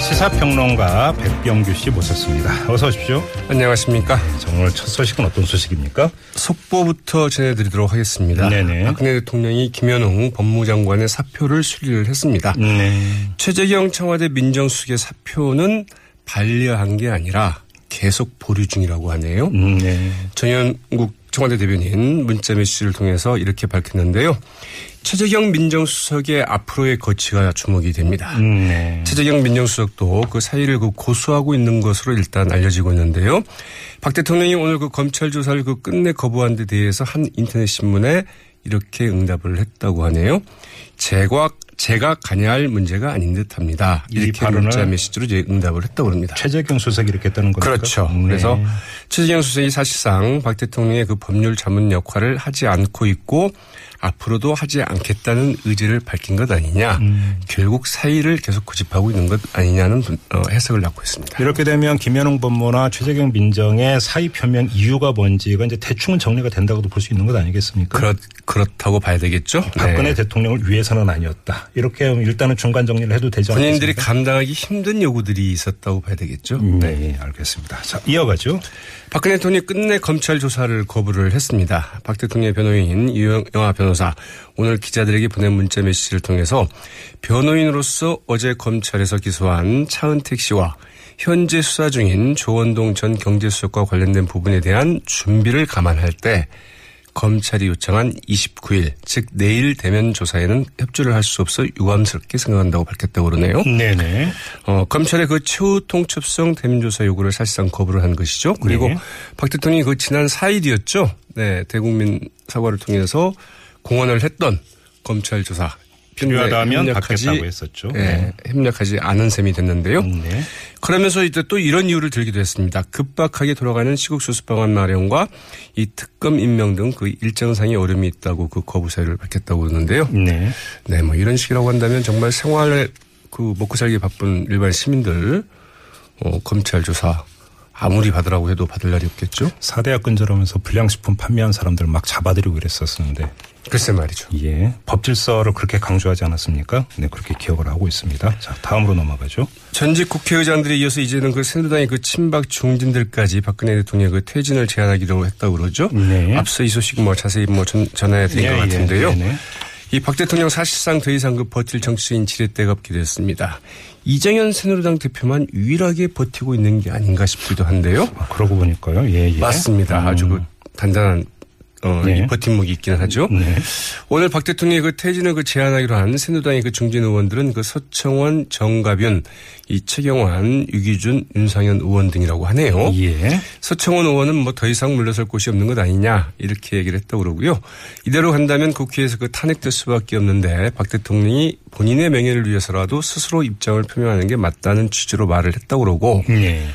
시사평론가 백병규 씨 모셨습니다. 어서 오십시오. 안녕하십니까. 자, 오늘 첫 소식은 어떤 소식입니까? 속보부터 전해드리도록 하겠습니다. 네네. 박근혜 대통령이 김현웅 법무장관의 사표를 수리를 했습니다. 네. 최재경 청와대 민정수석의 사표는 반려한 게 아니라 계속 보류 중이라고 하네요. 네. 정현국 청와대 대변인 문자 메시지를 통해서 이렇게 밝혔는데요. 최재경 민정수석의 앞으로의 거치가 주목이 됩니다. 네. 최재경 민정수석도 그 사의를 그 고수하고 있는 것으로 일단 알려지고 있는데요. 박 대통령이 오늘 그 검찰 조사를 그 끝내 거부한 데 대해서 한 인터넷 신문에 이렇게 응답을 했다고 하네요. 제가 제가 관여할 문제가 아닌 듯합니다. 이 이렇게 발언을 문자 메시지로 이제 응답을 했다고 합니다. 최재경 수석이 이렇게 했다는 겁니까? 그렇죠. 네. 그래서 최재경 수석이 사실상 박 대통령의 그 법률 자문 역할을 하지 않고 있고 앞으로도 하지 않겠다는 의지를 밝힌 것 아니냐. 음. 결국 사의를 계속 고집하고 있는 것 아니냐는 분- 어, 해석을 낳고 있습니다. 이렇게 되면 김현웅 법무나 최재경 민정의 사의 표명 이유가 뭔지가 이제 대충은 정리가 된다고도 볼 수 있는 것 아니겠습니까? 그렇, 그렇다고 봐야 되겠죠. 박근혜 네. 대통령을 위해서는 아니었다. 이렇게 하면 일단은 중간 정리를 해도 되지 않겠습니까? 본인들이 감당하기 힘든 요구들이 있었다고 봐야 되겠죠. 네, 알겠습니다. 자, 이어가죠. 박근혜 대통령이 끝내 검찰 조사를 거부를 했습니다. 박 대통령의 변호인 이영아 변호사 오늘 기자들에게 보낸 문자 메시지를 통해서 변호인으로서 어제 검찰에서 기소한 차은택 씨와 현재 수사 중인 조원동 전 경제수석과 관련된 부분에 대한 준비를 감안할 때 검찰이 요청한 29일, 즉 내일 대면 조사에는 협조를 할 수 없어 유감스럽게 생각한다고 밝혔다고 그러네요. 네네. 어, 검찰의 그 최후 통첩성 대면 조사 요구를 사실상 거부를 한 것이죠. 그리고 네. 박 대통령이 그 지난 4일이었죠. 네, 대국민 사과를 통해서 공언을 했던 검찰 조사. 필요하다면 받겠다고 했었죠. 네, 협력하지 않은 셈이 됐는데요. 네. 그러면서 이제 또 이런 이유를 들기도 했습니다. 급박하게 돌아가는 시국 수습 방안 마련과 이 특검 임명 등 그 일정상의 어려움이 있다고 그 거부 사유를 밝혔다고 그러는데요. 네. 네, 뭐 이런 식이라고 한다면 정말 생활에 그 먹고 살기 바쁜 일반 시민들 어, 검찰 조사 아무리 받으라고 해도 받을 날이 없겠죠. 사대학 근절하면서 불량식품 판매한 사람들 막 잡아들이고 그랬었는데 글쎄 말이죠. 예 법 질서를 그렇게 강조하지 않았습니까? 네 그렇게 기억을 하고 있습니다. 자 다음으로 넘어가죠. 전직 국회의장들에 이어서 이제는 그 새누리당의 그 친박 중진들까지 박근혜 대통령의 그 퇴진을 제안하기로 했다고 그러죠. 네. 앞서 이 소식 뭐 자세히 뭐 전, 전해드린 것 같은데요. 예, 네. 이 박 대통령 사실상 더 이상 그 버틸 정치인 지렛대가 없게 됐습니다. 이정현 새누리당 대표만 유일하게 버티고 있는 게 아닌가 싶기도 한데요. 아, 그러고 보니까요. 예, 예. 맞습니다. 아주 그 단단한 어, 네. 이 버팀목이 있기는 하죠. 네. 오늘 박 대통령이 그 퇴진을 그 제안하기로 한 새누리당의 그 중진 의원들은 그 서청원, 정가변, 이 최경환, 유기준, 윤상현 의원 등이라고 하네요. 예. 서청원 의원은 뭐 더 이상 물러설 곳이 없는 것 아니냐 이렇게 얘기를 했다고 그러고요. 이대로 간다면 국회에서 그 탄핵될 수밖에 없는데 박 대통령이 본인의 명예를 위해서라도 스스로 입장을 표명하는 게 맞다는 취지로 말을 했다고 그러고 예.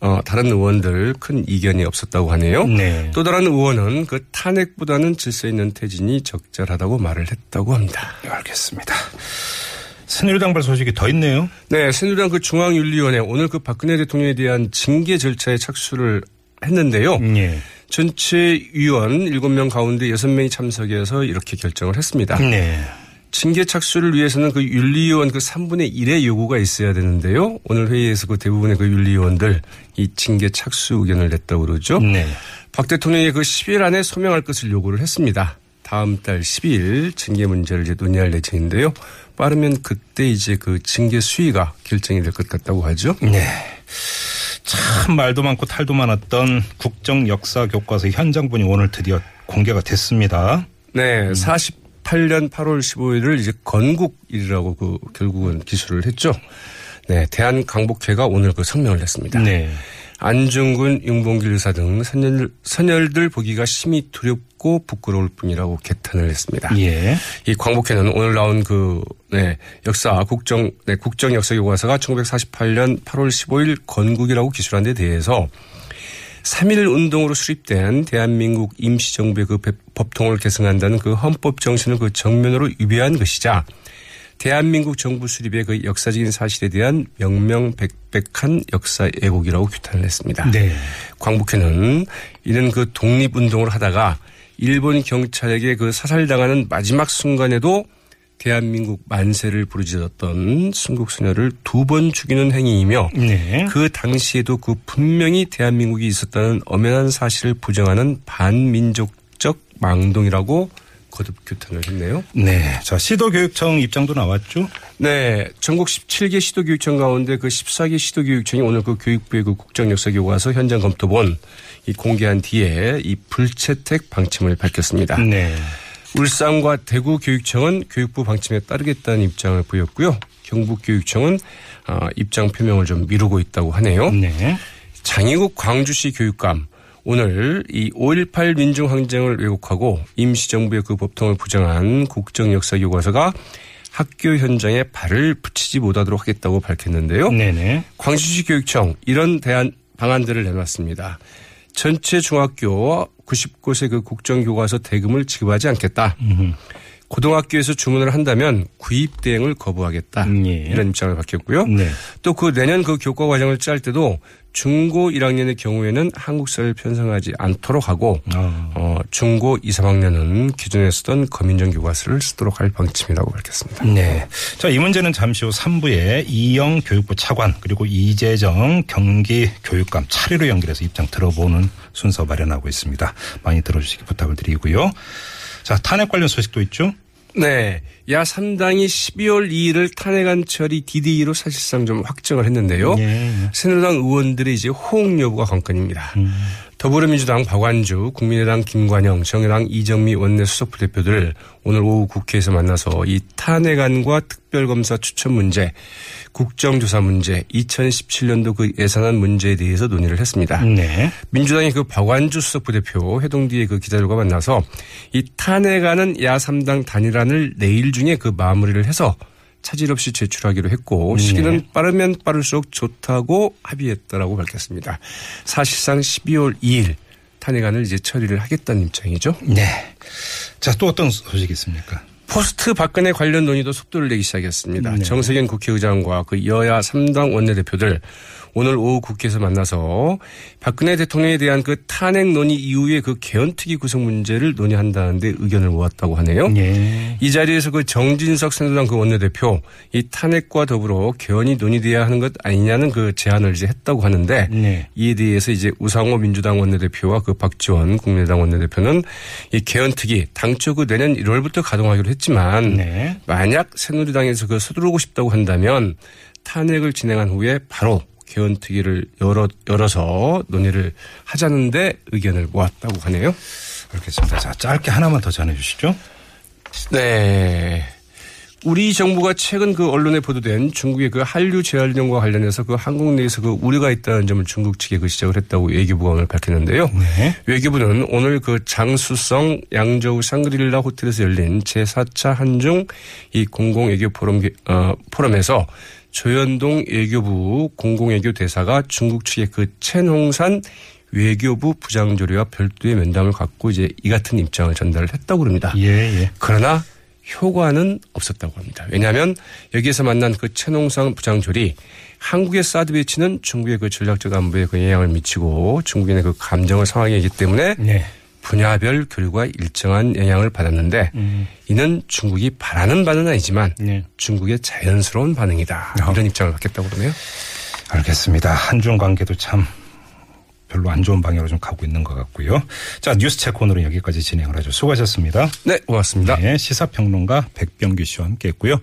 어, 다른 의원들 큰 이견이 없었다고 하네요. 네. 또 다른 의원은 그 탄핵보다는 질서 있는 퇴진이 적절하다고 말을 했다고 합니다. 알겠습니다. 새누리당 발 소식이 더 있네요. 네, 새누리당 그 중앙윤리위원회 오늘 그 박근혜 대통령에 대한 징계 절차에 착수를 했는데요. 예. 전체 위원 7명 가운데 6명이 참석해서 이렇게 결정을 했습니다. 네. 징계 착수를 위해서는 그 윤리위원 그 3분의 1의 요구가 있어야 되는데요. 오늘 회의에서 그 대부분의 그 윤리위원들 이 징계 착수 의견을 냈다고 그러죠. 네. 박 대통령이 그 10일 안에 소명할 것을 요구를 했습니다. 다음 달 12일 징계 문제를 이제 논의할 예정인데요. 빠르면 그때 이제 그 징계 수위가 결정이 될 것 같다고 하죠. 네. 참 말도 많고 탈도 많았던 국정 역사 교과서 현장본이 오늘 드디어 공개가 됐습니다. 네, 48년 8월 15일을 이제 건국일이라고 그 결국은 기술을 했죠. 네, 대한강복회가 오늘 그 성명을 냈습니다. 네. 안중근, 윤봉길 의사 등 선열, 선열들 보기가 심히 두렵고 부끄러울 뿐이라고 개탄을 했습니다. 예. 이 광복회는 오늘 나온 그, 네, 역사 국정, 네, 국정 역사 교과서가 1948년 8월 15일 건국이라고 기술한 데 대해서 3.1 운동으로 수립된 대한민국 임시정부의 그 법통을 계승한다는 그 헌법 정신을 그 정면으로 위배한 것이자 대한민국 정부 수립의 그 역사적인 사실에 대한 명명백백한 역사 왜곡이라고 규탄을 했습니다. 네. 광복회는 이는 그 독립운동을 하다가 일본 경찰에게 그 사살당하는 마지막 순간에도 대한민국 만세를 부르짖었던 순국 소녀를 두 번 죽이는 행위이며 네. 그 당시에도 그 분명히 대한민국이 있었다는 엄연한 사실을 부정하는 반민족적 망동이라고 거듭 규탄을 했네요. 네. 자, 시도교육청 입장도 나왔죠? 네. 전국 17개 시도교육청 가운데 그 14개 시도교육청이 오늘 그 교육부의 그 국정역사교과서 현장 검토본 이 공개한 뒤에 이 불채택 방침을 밝혔습니다. 네. 울산과 대구 교육청은 교육부 방침에 따르겠다는 입장을 보였고요. 경북교육청은 어, 입장 표명을 좀 미루고 있다고 하네요. 네. 장희국 광주시 교육감 오늘 이 5.18 민중항쟁을 왜곡하고 임시정부의 그 법통을 부정한 국정역사 교과서가 학교 현장에 발을 붙이지 못하도록 하겠다고 밝혔는데요. 네네. 광주시 교육청 이런 대안 방안들을 내놨습니다. 전체 중학교 90곳의 그 국정교과서 대금을 지급하지 않겠다. 고등학교에서 주문을 한다면 구입 대행을 거부하겠다. 음, 예. 이런 입장을 밝혔고요. 네. 또그 내년 그 교과 과정을 짤 때도 중고 1학년의 경우에는 한국사를 편성하지 않도록 하고 어. 어, 중고 2, 3학년은 기존에 쓰던 거민정 교과서를 쓰도록 할 방침이라고 밝혔습니다. 네. 자, 이 문제는 잠시 후 3부에 이영 교육부 차관 그리고 이재정 경기 교육감 차례로 연결해서 입장 들어보는 순서 마련하고 있습니다. 많이 들어주시기 부탁을 드리고요. 자, 탄핵 관련 소식도 있죠? 네. 야 3당이 12월 2일을 탄핵안 처리 DDE로 사실상 좀 확정을 했는데요. 예. 새누리당 의원들의 이제 호응 여부가 관건입니다. 더불어민주당 박완주, 국민의당 김관영, 정의당 이정미 원내 수석부 대표들 오늘 오후 국회에서 만나서 이 탄핵안과 특별검사 추천 문제, 국정조사 문제, 2017년도 그 예산안 문제에 대해서 논의를 했습니다. 네. 민주당의 그 박완주 수석부 대표 회동 뒤에 그 기자들과 만나서 이 탄핵안은 야3당 단일안을 내일 중에 그 마무리를 해서 차질 없이 제출하기로 했고 시기는 네. 빠르면 빠를수록 좋다고 합의했다라고 밝혔습니다. 사실상 12월 2일 탄핵안을 이제 처리를 하겠다는 입장이죠. 네. 자, 또 어떤 소식이 있습니까? 포스트 박근혜 관련 논의도 속도를 내기 시작했습니다. 네. 정세균 국회의장과 그 여야 3당 원내대표들 오늘 오후 국회에서 만나서 박근혜 대통령에 대한 그 탄핵 논의 이후에 그 개헌특위 구성 문제를 논의한다는데 의견을 모았다고 하네요. 예. 이 자리에서 그 정진석 새누리당 그 원내대표 이 탄핵과 더불어 개헌이 논의돼야 하는 것 아니냐는 그 제안을 이제 했다고 하는데 네. 이에 대해서 이제 우상호 민주당 원내대표와 그 박지원 국민의당 원내대표는 이 개헌특위 당초 그 내년 1월부터 가동하기로 했 지만 네. 만약 새누리당에서 그 서두르고 싶다고 한다면 탄핵을 진행한 후에 바로 개헌특위를 열어, 열어서 논의를 하자는데 의견을 모았다고 하네요. 알겠습니다. 자, 짧게 하나만 더 전해 주시죠. 네. 우리 정부가 최근 그 언론에 보도된 중국의 그 한류 재활용과 관련해서 그 한국 내에서 그 우려가 있다는 점을 중국 측에 그 지적을 했다고 외교부가 오늘 밝혔는데요. 네. 외교부는 오늘 그 장수성 양저우 샹그릴라 호텔에서 열린 제4차 한중 이 공공외교 포럼, 어, 포럼에서 조현동 외교부 공공외교 대사가 중국 측의 그 첸홍산 외교부 부장조리와 별도의 면담을 갖고 이제 이 같은 입장을 전달을 했다고 합니다. 예, 예. 그러나 효과는 없었다고 합니다. 왜냐하면 여기에서 만난 그 최농상 부장졸이 한국의 사드 배치는 중국의 그 전략적 안보에 그 영향을 미치고 중국인의 그 감정을 상하게 기 때문에 네. 분야별 교류가 일정한 영향을 받았는데 이는 중국이 바라는 바는 아니지만 네. 중국의 자연스러운 반응이다. 어. 이런 입장을 갖겠다고 그러네요. 알겠습니다. 한중 관계도 참 별로 안 좋은 방향으로 좀 가고 있는 것 같고요. 자, 뉴스 체크 오늘은 여기까지 진행을 하죠. 수고하셨습니다. 네, 고맙습니다. 네, 시사평론가 백병규 씨와 함께 했고요.